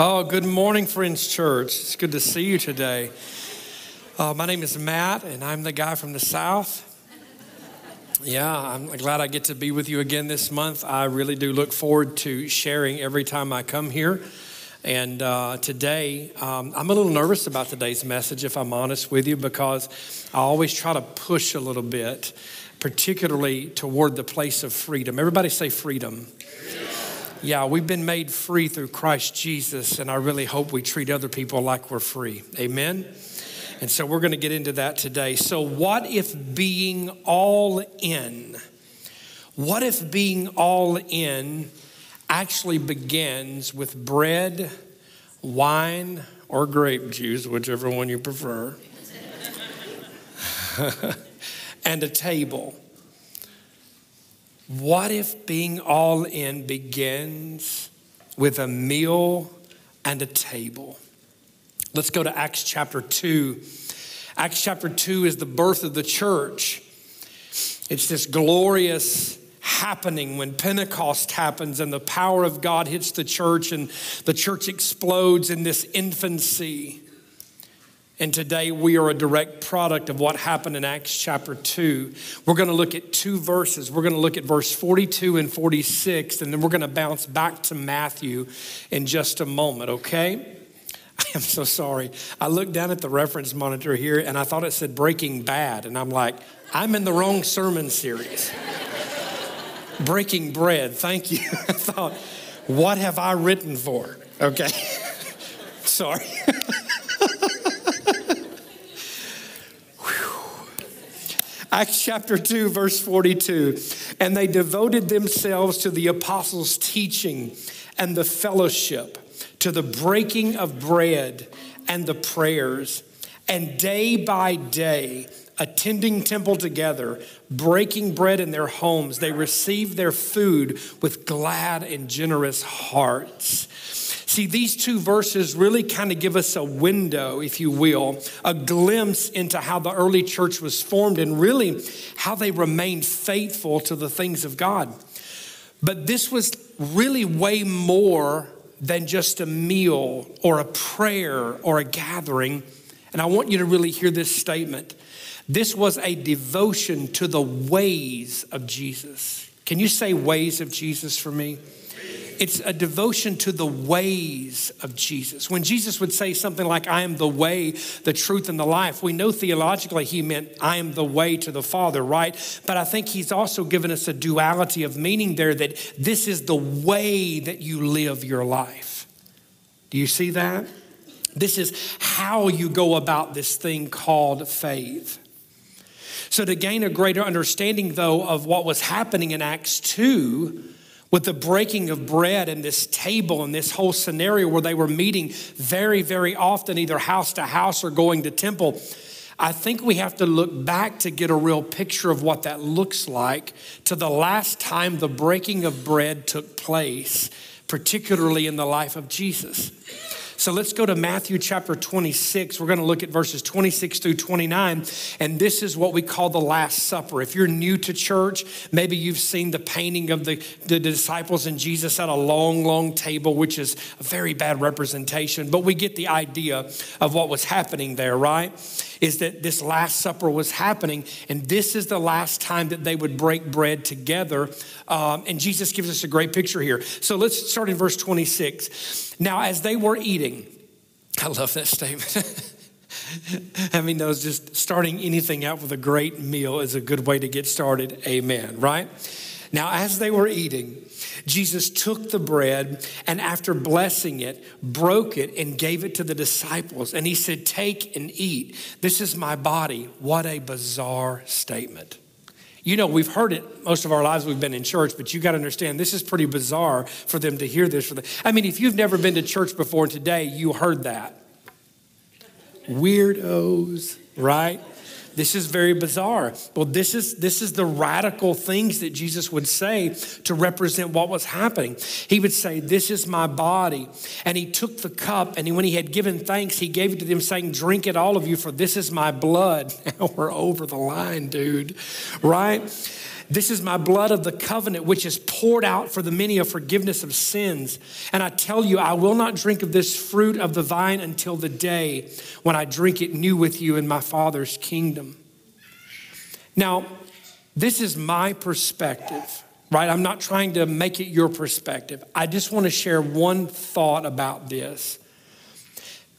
Oh, good morning, Friends Church. It's good to see you today. Uh, my name is Matt, and I'm the guy from the South. Yeah, I'm glad I get to be with you again this month. I really do look forward to sharing every time I come here. And uh, today, um, I'm a little nervous about today's message, if I'm honest with you, because I always try to push a little bit, particularly toward the place of freedom. Everybody say freedom. Yeah, we've been made free through Christ Jesus, and I really hope we treat other people like we're free. Amen? And so we're going to get into that today. So, what if being all in, what if being all in actually begins with bread, wine, or grape juice, whichever one you prefer, and a table? What if being all in begins with a meal and a table? Let's go to Acts chapter 2. Acts chapter 2 is the birth of the church. It's this glorious happening when Pentecost happens and the power of God hits the church and the church explodes in this infancy. And today we are a direct product of what happened in Acts chapter 2. We're going to look at two verses. We're going to look at verse 42 and 46, and then we're going to bounce back to Matthew in just a moment, okay? I am so sorry. I looked down at the reference monitor here and I thought it said Breaking Bad, and I'm like, I'm in the wrong sermon series. Breaking Bread, thank you. I thought, what have I written for? Okay. sorry. Acts chapter 2, verse 42. And they devoted themselves to the apostles' teaching and the fellowship, to the breaking of bread and the prayers. And day by day, attending temple together, breaking bread in their homes, they received their food with glad and generous hearts See, these two verses really kind of give us a window, if you will, a glimpse into how the early church was formed and really how they remained faithful to the things of God. But this was really way more than just a meal or a prayer or a gathering. And I want you to really hear this statement. This was a devotion to the ways of Jesus. Can you say ways of Jesus for me? it's a devotion to the ways of Jesus. When Jesus would say something like, I am the way, the truth, and the life, we know theologically he meant, I am the way to the Father, right? But I think he's also given us a duality of meaning there that this is the way that you live your life. Do you see that? This is how you go about this thing called faith. So, to gain a greater understanding, though, of what was happening in Acts 2, with the breaking of bread and this table and this whole scenario where they were meeting very, very often, either house to house or going to temple. I think we have to look back to get a real picture of what that looks like to the last time the breaking of bread took place, particularly in the life of Jesus. So let's go to Matthew chapter 26. We're going to look at verses 26 through 29. And this is what we call the Last Supper. If you're new to church, maybe you've seen the painting of the, the disciples and Jesus at a long, long table, which is a very bad representation. But we get the idea of what was happening there, right? Is that this Last Supper was happening, and this is the last time that they would break bread together. Um, and Jesus gives us a great picture here. So let's start in verse 26. Now, as they were eating, I love that statement. I mean, those just starting anything out with a great meal is a good way to get started. Amen, right? Now, as they were eating, Jesus took the bread and after blessing it, broke it and gave it to the disciples. And he said, Take and eat. This is my body. What a bizarre statement. You know, we've heard it most of our lives we've been in church, but you got to understand this is pretty bizarre for them to hear this. For the, I mean, if you've never been to church before today, you heard that. Weirdos, right? This is very bizarre. Well, this is this is the radical things that Jesus would say to represent what was happening. He would say, "This is my body," and he took the cup, and when he had given thanks, he gave it to them, saying, "Drink it, all of you, for this is my blood." Now we're over the line, dude. Right? This is my blood of the covenant, which is poured out for the many of forgiveness of sins. And I tell you, I will not drink of this fruit of the vine until the day when I drink it new with you in my Father's kingdom. Now, this is my perspective, right? I'm not trying to make it your perspective. I just want to share one thought about this.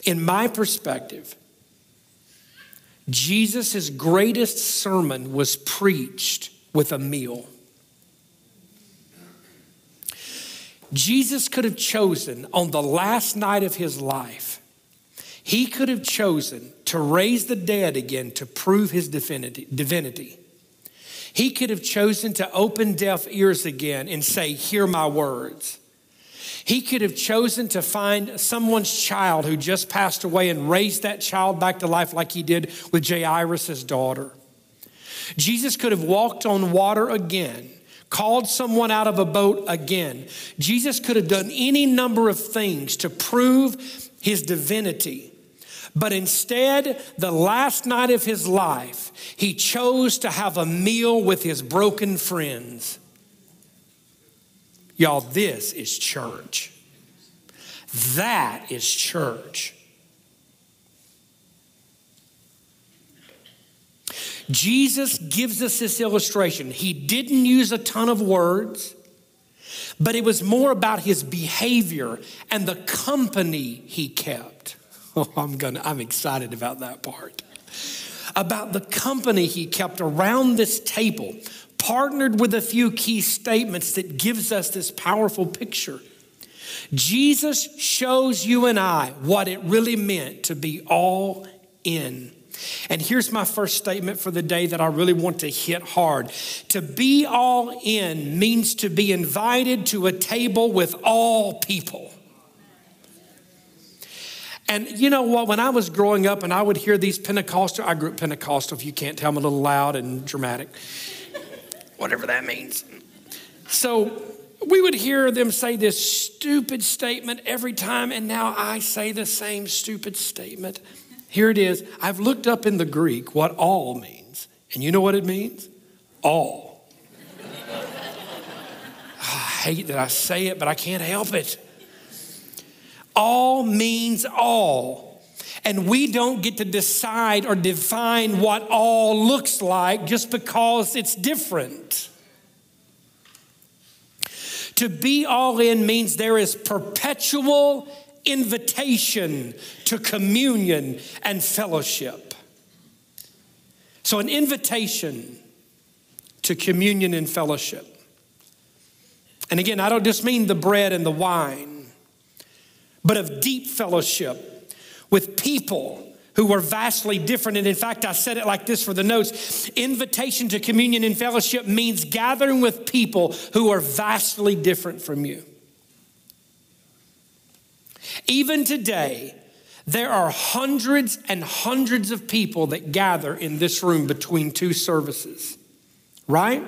In my perspective, Jesus' greatest sermon was preached with a meal. Jesus could have chosen on the last night of his life, he could have chosen to raise the dead again to prove his divinity. He could have chosen to open deaf ears again and say, Hear my words. He could have chosen to find someone's child who just passed away and raise that child back to life like he did with Jairus' daughter. Jesus could have walked on water again, called someone out of a boat again. Jesus could have done any number of things to prove his divinity. But instead, the last night of his life, he chose to have a meal with his broken friends. Y'all, this is church. That is church. Jesus gives us this illustration. He didn't use a ton of words, but it was more about his behavior and the company he kept. Oh, I'm gonna, I'm excited about that part. About the company he kept around this table, partnered with a few key statements that gives us this powerful picture. Jesus shows you and I what it really meant to be all in. And here's my first statement for the day that I really want to hit hard. To be all in means to be invited to a table with all people. And you know what? When I was growing up and I would hear these Pentecostal, I grew up Pentecostal, if you can't tell, I'm a little loud and dramatic, whatever that means. So we would hear them say this stupid statement every time, and now I say the same stupid statement. Here it is. I've looked up in the Greek what all means. And you know what it means? All. Ah, I hate that I say it, but I can't help it. All means all. And we don't get to decide or define what all looks like just because it's different. To be all in means there is perpetual invitation to communion and fellowship. So, an invitation to communion and fellowship. And again, I don't just mean the bread and the wine, but of deep fellowship with people who were vastly different. And in fact, I said it like this for the notes invitation to communion and fellowship means gathering with people who are vastly different from you. Even today, there are hundreds and hundreds of people that gather in this room between two services, right?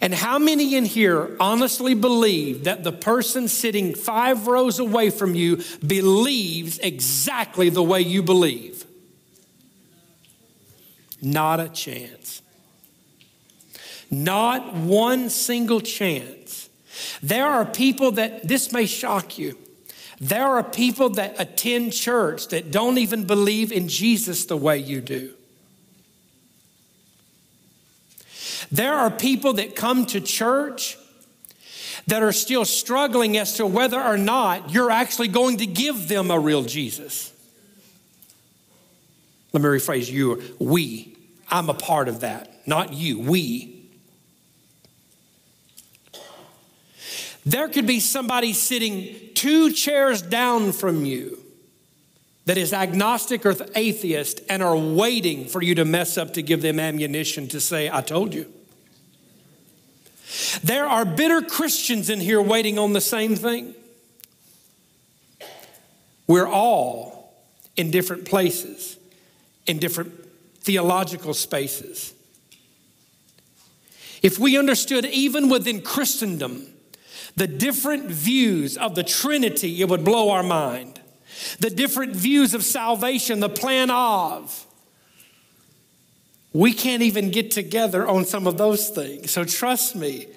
And how many in here honestly believe that the person sitting five rows away from you believes exactly the way you believe? Not a chance. Not one single chance. There are people that this may shock you. There are people that attend church that don't even believe in Jesus the way you do. There are people that come to church that are still struggling as to whether or not you're actually going to give them a real Jesus. Let me rephrase you, we. I'm a part of that, not you, we. There could be somebody sitting two chairs down from you that is agnostic or atheist and are waiting for you to mess up to give them ammunition to say, I told you. There are bitter Christians in here waiting on the same thing. We're all in different places, in different theological spaces. If we understood even within Christendom, the different views of the Trinity, it would blow our mind. The different views of salvation, the plan of. We can't even get together on some of those things. So trust me,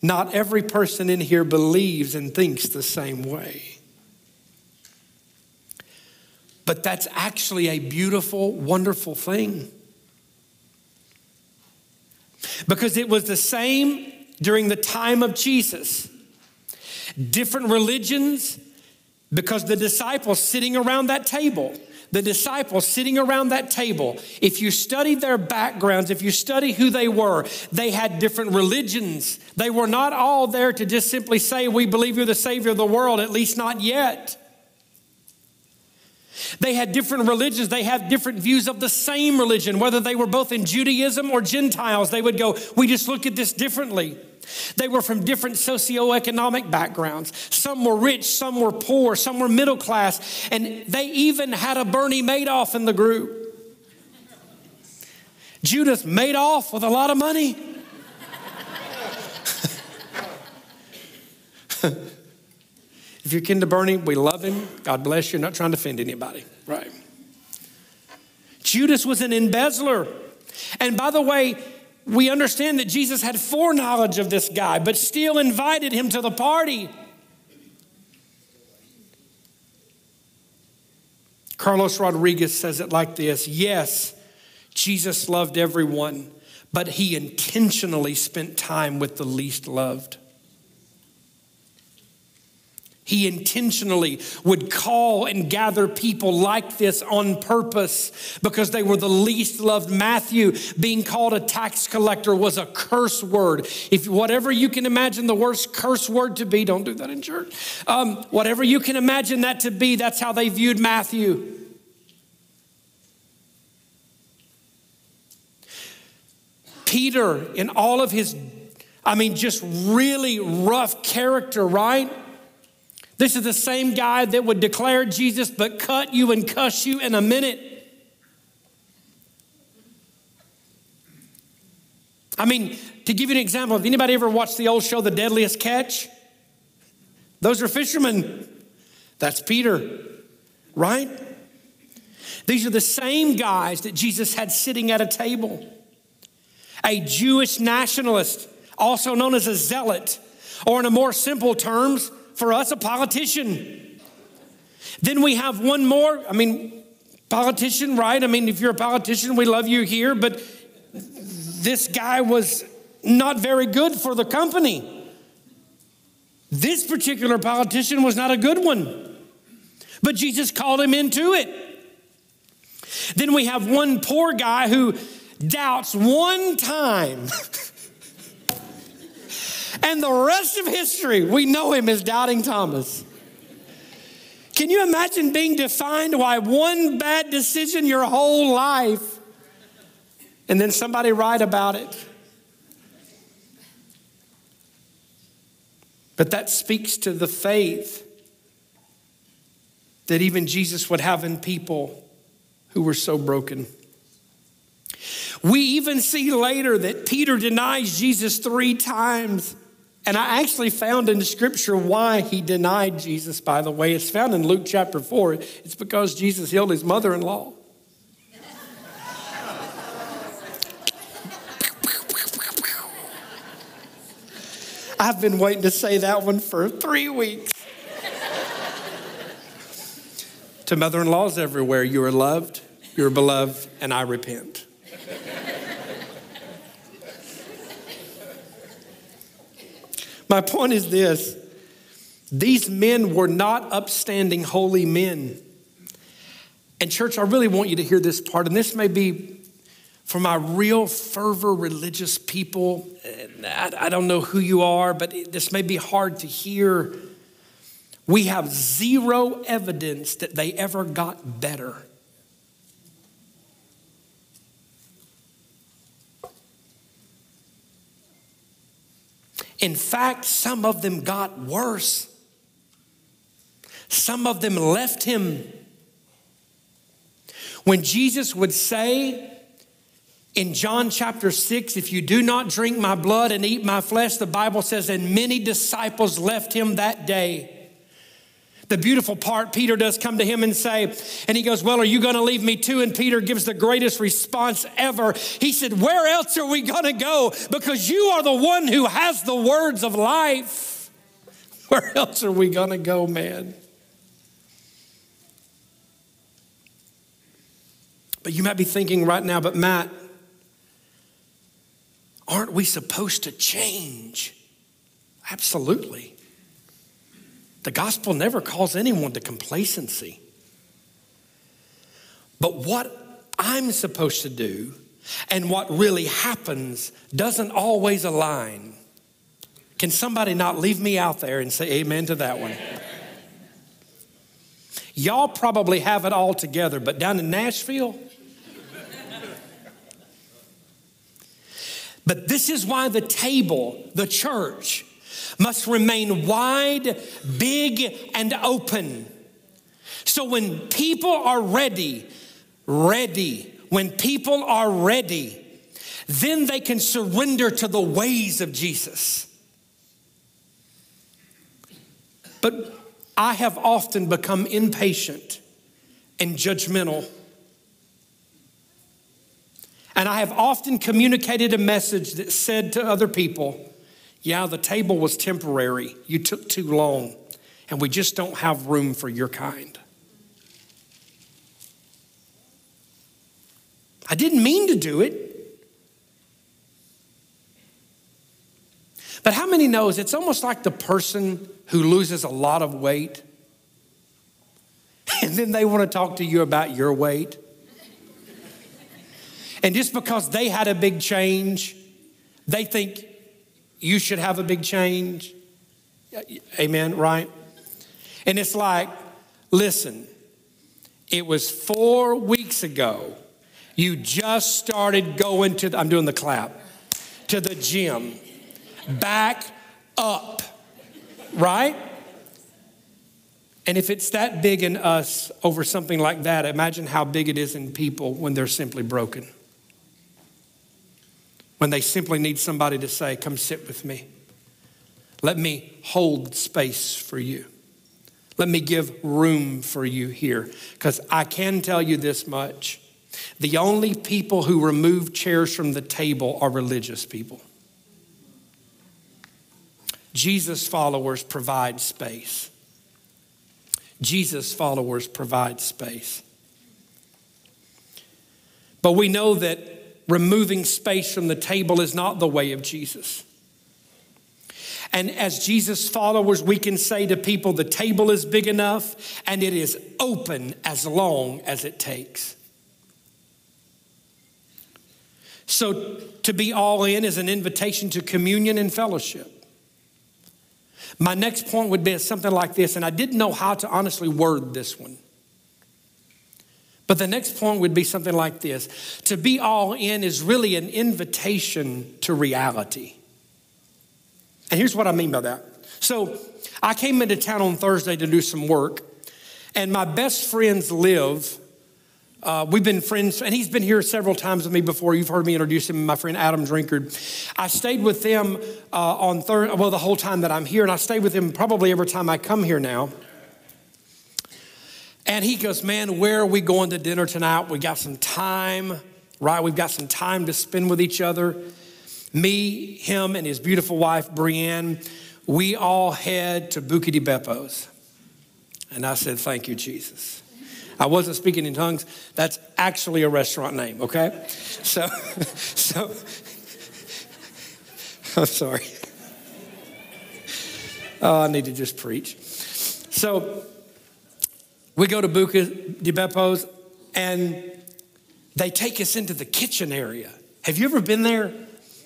not every person in here believes and thinks the same way. But that's actually a beautiful, wonderful thing. Because it was the same during the time of Jesus. Different religions, because the disciples sitting around that table, the disciples sitting around that table, if you study their backgrounds, if you study who they were, they had different religions. They were not all there to just simply say, We believe you're the Savior of the world, at least not yet. They had different religions. They had different views of the same religion, whether they were both in Judaism or Gentiles. They would go, We just look at this differently. They were from different socioeconomic backgrounds. Some were rich, some were poor, some were middle class, and they even had a Bernie Madoff in the group. Judas made off with a lot of money. if you're kin to Bernie, we love him. God bless you. Not trying to offend anybody, right? Judas was an embezzler. And by the way, we understand that Jesus had foreknowledge of this guy, but still invited him to the party. Carlos Rodriguez says it like this Yes, Jesus loved everyone, but he intentionally spent time with the least loved. He intentionally would call and gather people like this on purpose because they were the least loved. Matthew, being called a tax collector, was a curse word. If whatever you can imagine the worst curse word to be, don't do that in church. Um, whatever you can imagine that to be, that's how they viewed Matthew. Peter, in all of his, I mean, just really rough character, right? This is the same guy that would declare Jesus but cut you and cuss you in a minute. I mean, to give you an example, have anybody ever watched the old show, The Deadliest Catch? Those are fishermen. That's Peter, right? These are the same guys that Jesus had sitting at a table. A Jewish nationalist, also known as a zealot, or in a more simple terms, for us, a politician. Then we have one more, I mean, politician, right? I mean, if you're a politician, we love you here, but this guy was not very good for the company. This particular politician was not a good one, but Jesus called him into it. Then we have one poor guy who doubts one time And the rest of history, we know him as Doubting Thomas. Can you imagine being defined by one bad decision your whole life and then somebody write about it? But that speaks to the faith that even Jesus would have in people who were so broken. We even see later that Peter denies Jesus three times. And I actually found in the scripture why he denied Jesus, by the way. It's found in Luke chapter 4. It's because Jesus healed his mother in law. I've been waiting to say that one for three weeks. to mother in laws everywhere, you are loved, you are beloved, and I repent. My point is this these men were not upstanding holy men. And, church, I really want you to hear this part, and this may be for my real fervor religious people. I, don't know who you are, but this may be hard to hear. We have zero evidence that they ever got better. In fact, some of them got worse. Some of them left him. When Jesus would say in John chapter 6, if you do not drink my blood and eat my flesh, the Bible says, and many disciples left him that day the beautiful part, Peter does come to him and say, and he goes, Well, are you going to leave me too? And Peter gives the greatest response ever. He said, Where else are we going to go? Because you are the one who has the words of life. Where else are we going to go, man? But you might be thinking right now, but Matt, aren't we supposed to change? Absolutely. The gospel never calls anyone to complacency. But what I'm supposed to do and what really happens doesn't always align. Can somebody not leave me out there and say amen to that one? Y'all probably have it all together, but down in Nashville, But this is why the table, the church, must remain wide, big, and open. So when people are ready, ready, when people are ready, then they can surrender to the ways of Jesus. But I have often become impatient and judgmental. And I have often communicated a message that said to other people, yeah, the table was temporary. You took too long, and we just don't have room for your kind. I didn't mean to do it. But how many knows it's almost like the person who loses a lot of weight and then they want to talk to you about your weight? And just because they had a big change, they think you should have a big change. Amen, right? And it's like, listen, it was four weeks ago. You just started going to, the, I'm doing the clap, to the gym. Back up, right? And if it's that big in us over something like that, imagine how big it is in people when they're simply broken when they simply need somebody to say, Come sit with me. Let me hold space for you. Let me give room for you here. Because I can tell you this much the only people who remove chairs from the table are religious people. Jesus followers provide space. Jesus followers provide space. But we know that removing space from the table is not the way of Jesus. And as Jesus followers, we can say to people, the table is big enough and it is open as long as it takes. So to be all in is an invitation to communion and fellowship. My next point would be something like this, and I didn't know how to honestly word this one. But the next point would be something like this To be all in is really an invitation to reality. And here's what I mean by that. So I came into town on Thursday to do some work, and my best friends live. Uh, we've been friends, and he's been here several times with me before. You've heard me introduce him, my friend Adam Drinkard. I stayed with them uh, on Thursday, well, the whole time that I'm here, and I stay with them probably every time I come here now. And he goes, Man, where are we going to dinner tonight? We got some time, right? We've got some time to spend with each other. Me, him, and his beautiful wife, Brienne, we all head to Buca di Beppo's. And I said, Thank you, Jesus. I wasn't speaking in tongues. That's actually a restaurant name, okay? So, so, I'm sorry. Oh, I need to just preach. So, we go to Buca di Beppo's and they take us into the kitchen area. Have you ever been there?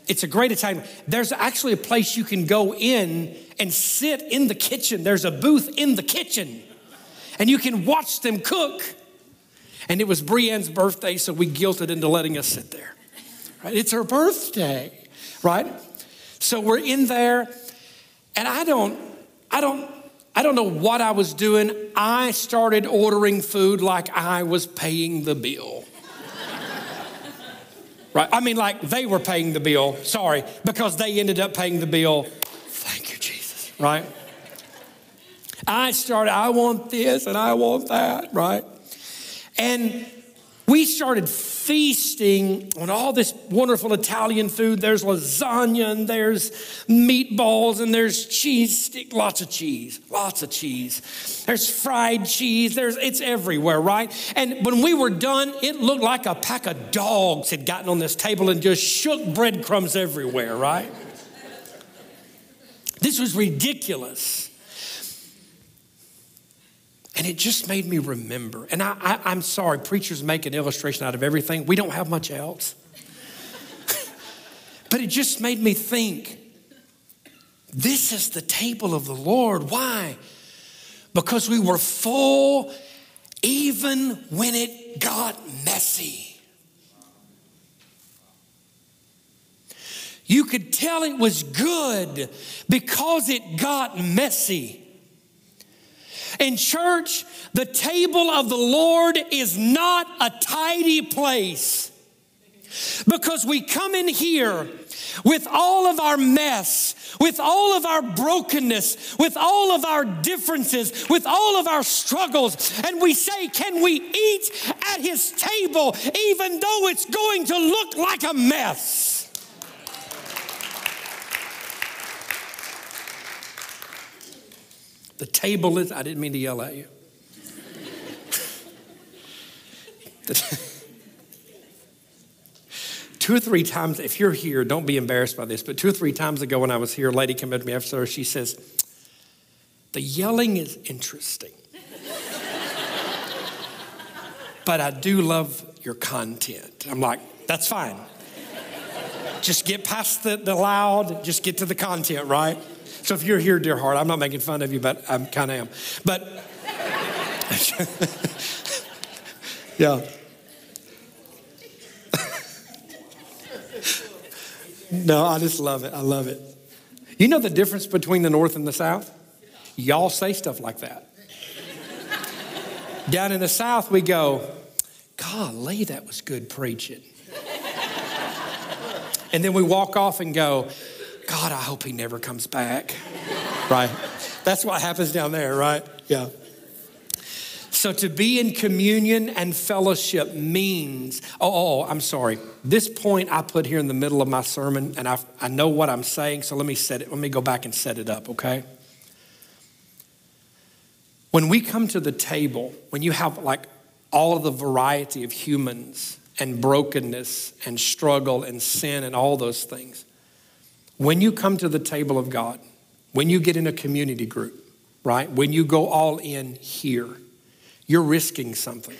It's a great Italian. There's actually a place you can go in and sit in the kitchen. There's a booth in the kitchen and you can watch them cook. And it was Brienne's birthday, so we guilted into letting us sit there. Right? It's her birthday, right? So we're in there, and I don't, I don't I don't know what I was doing. I started ordering food like I was paying the bill. right? I mean, like they were paying the bill. Sorry, because they ended up paying the bill. Thank you, Jesus. Right? I started, I want this and I want that, right? And we started feasting on all this wonderful Italian food. There's lasagna and there's meatballs and there's cheese stick, lots of cheese, lots of cheese. There's fried cheese. There's it's everywhere, right? And when we were done, it looked like a pack of dogs had gotten on this table and just shook breadcrumbs everywhere, right? This was ridiculous. And it just made me remember. And I, I, am sorry, preachers make an illustration out of everything. We don't have much else. but it just made me think this is the table of the Lord. Why? Because we were full even when it got messy. You could tell it was good because it got messy. In church, the table of the Lord is not a tidy place because we come in here with all of our mess, with all of our brokenness, with all of our differences, with all of our struggles, and we say, Can we eat at his table even though it's going to look like a mess? The table is, I didn't mean to yell at you. two or three times, if you're here, don't be embarrassed by this, but two or three times ago when I was here, a lady came up to me after service, she says, The yelling is interesting. but I do love your content. I'm like, That's fine. just get past the, the loud, just get to the content, right? So if you're here, dear heart, I'm not making fun of you, but I kind of am. But yeah. no, I just love it. I love it. You know the difference between the North and the South? Y'all say stuff like that. Down in the South, we go, golly, that was good preaching. and then we walk off and go, God, I hope he never comes back. right? That's what happens down there, right? Yeah. So to be in communion and fellowship means, oh, oh, oh, I'm sorry. This point I put here in the middle of my sermon, and I, I know what I'm saying, so let me set it, let me go back and set it up, okay? When we come to the table, when you have like all of the variety of humans and brokenness and struggle and sin and all those things, when you come to the table of God, when you get in a community group, right? When you go all in here, you're risking something.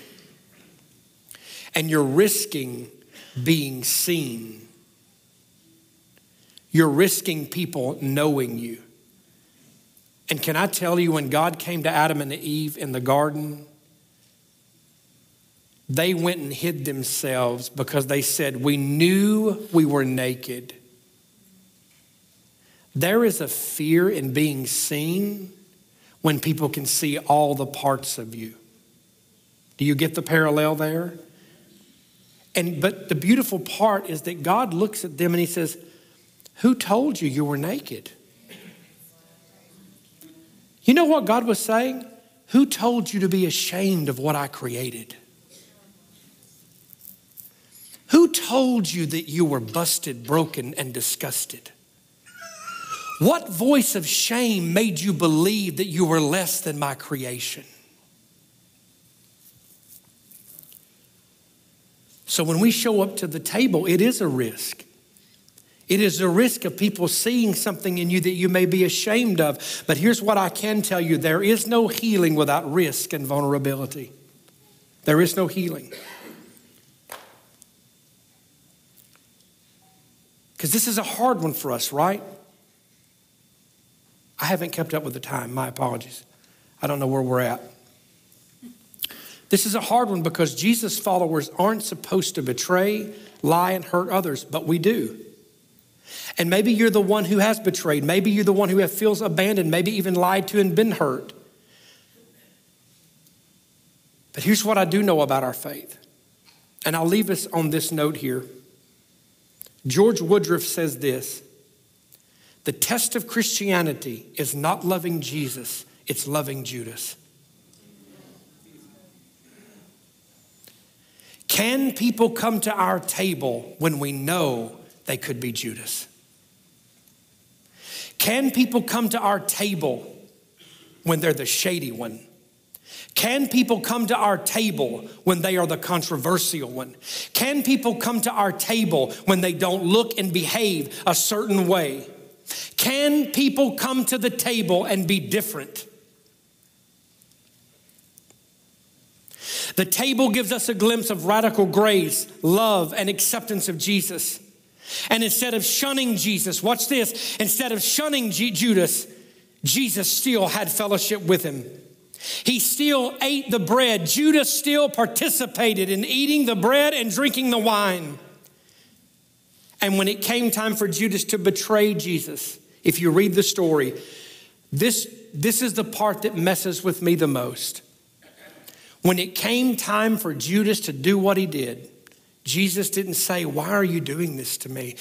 And you're risking being seen. You're risking people knowing you. And can I tell you, when God came to Adam and Eve in the garden, they went and hid themselves because they said, We knew we were naked there is a fear in being seen when people can see all the parts of you. Do you get the parallel there? And but the beautiful part is that God looks at them and he says, "Who told you you were naked?" You know what God was saying? Who told you to be ashamed of what I created? Who told you that you were busted, broken, and disgusted? What voice of shame made you believe that you were less than my creation? So when we show up to the table, it is a risk. It is a risk of people seeing something in you that you may be ashamed of. But here's what I can tell you there is no healing without risk and vulnerability. There is no healing. Because this is a hard one for us, right? I haven't kept up with the time. My apologies. I don't know where we're at. This is a hard one because Jesus' followers aren't supposed to betray, lie, and hurt others, but we do. And maybe you're the one who has betrayed. Maybe you're the one who feels abandoned, maybe even lied to and been hurt. But here's what I do know about our faith. And I'll leave us on this note here. George Woodruff says this the test of Christianity is not loving Jesus, it's loving Judas. Can people come to our table when we know they could be Judas? Can people come to our table when they're the shady one? Can people come to our table when they are the controversial one? Can people come to our table when they don't look and behave a certain way? Can people come to the table and be different? The table gives us a glimpse of radical grace, love, and acceptance of Jesus. And instead of shunning Jesus, watch this, instead of shunning G- Judas, Jesus still had fellowship with him. He still ate the bread. Judas still participated in eating the bread and drinking the wine. And when it came time for Judas to betray Jesus, if you read the story, this, this is the part that messes with me the most. When it came time for Judas to do what he did, Jesus didn't say, Why are you doing this to me?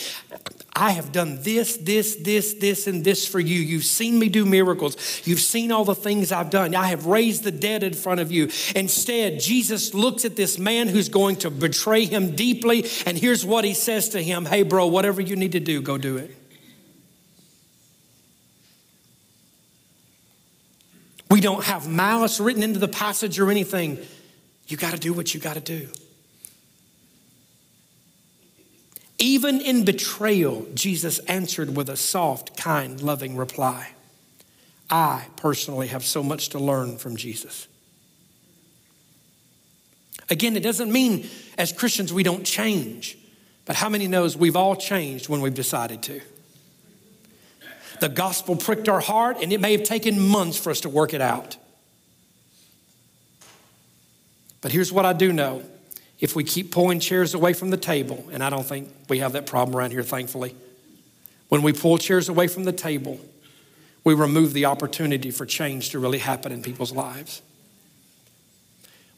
I have done this, this, this, this, and this for you. You've seen me do miracles. You've seen all the things I've done. I have raised the dead in front of you. Instead, Jesus looks at this man who's going to betray him deeply, and here's what he says to him Hey, bro, whatever you need to do, go do it. We don't have malice written into the passage or anything. You got to do what you got to do. Even in betrayal, Jesus answered with a soft, kind, loving reply. I personally have so much to learn from Jesus. Again, it doesn't mean as Christians we don't change, but how many knows we've all changed when we've decided to? The gospel pricked our heart, and it may have taken months for us to work it out. But here's what I do know if we keep pulling chairs away from the table, and I don't think we have that problem around here, thankfully. When we pull chairs away from the table, we remove the opportunity for change to really happen in people's lives.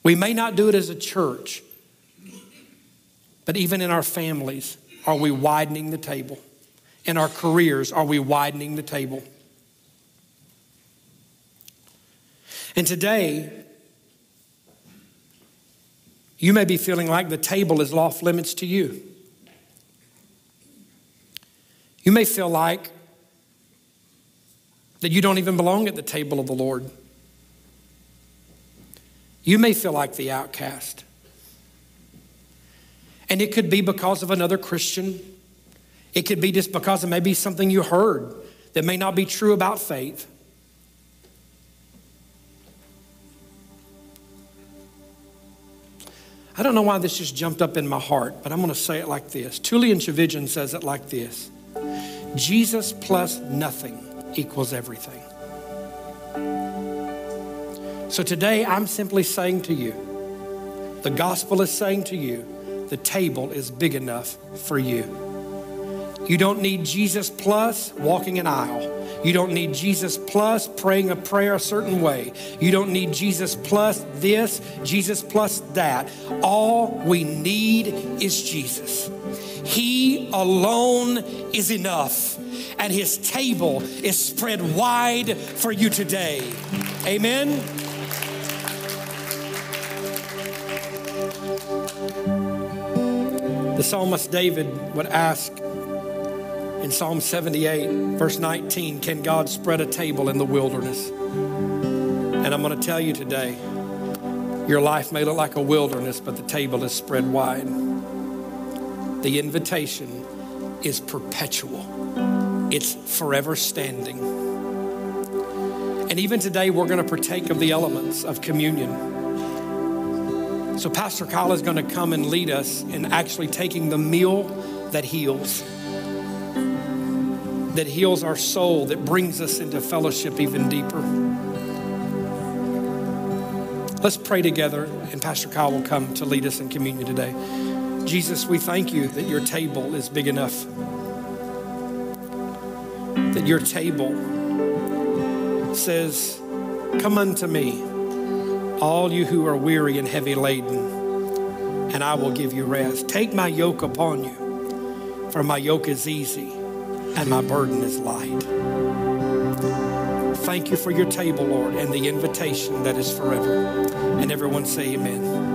We may not do it as a church, but even in our families, are we widening the table? In our careers, are we widening the table? And today, you may be feeling like the table is off limits to you. You may feel like that you don't even belong at the table of the Lord. You may feel like the outcast. And it could be because of another Christian. It could be just because of maybe something you heard that may not be true about faith. I don't know why this just jumped up in my heart, but I'm going to say it like this. Tullian Tchividjian says it like this Jesus plus nothing equals everything. So today, I'm simply saying to you, the gospel is saying to you, the table is big enough for you. You don't need Jesus plus walking an aisle. You don't need Jesus plus praying a prayer a certain way. You don't need Jesus plus this, Jesus plus that. All we need is Jesus. He alone is enough, and His table is spread wide for you today. Amen. The psalmist David would ask in Psalm 78, verse 19, can God spread a table in the wilderness? And I'm going to tell you today, your life may look like a wilderness, but the table is spread wide. The invitation is perpetual, it's forever standing. And even today, we're going to partake of the elements of communion. So, Pastor Kyle is going to come and lead us in actually taking the meal that heals that heals our soul, that brings us into fellowship even deeper. Let's pray together, and Pastor Kyle will come to lead us in communion today. Jesus, we thank you that your table is big enough, that your table says, Come unto me, all you who are weary and heavy laden, and I will give you rest. Take my yoke upon you, for my yoke is easy and my burden is light. thank you for your table, Lord, and the invitation that is forever. And everyone say amen.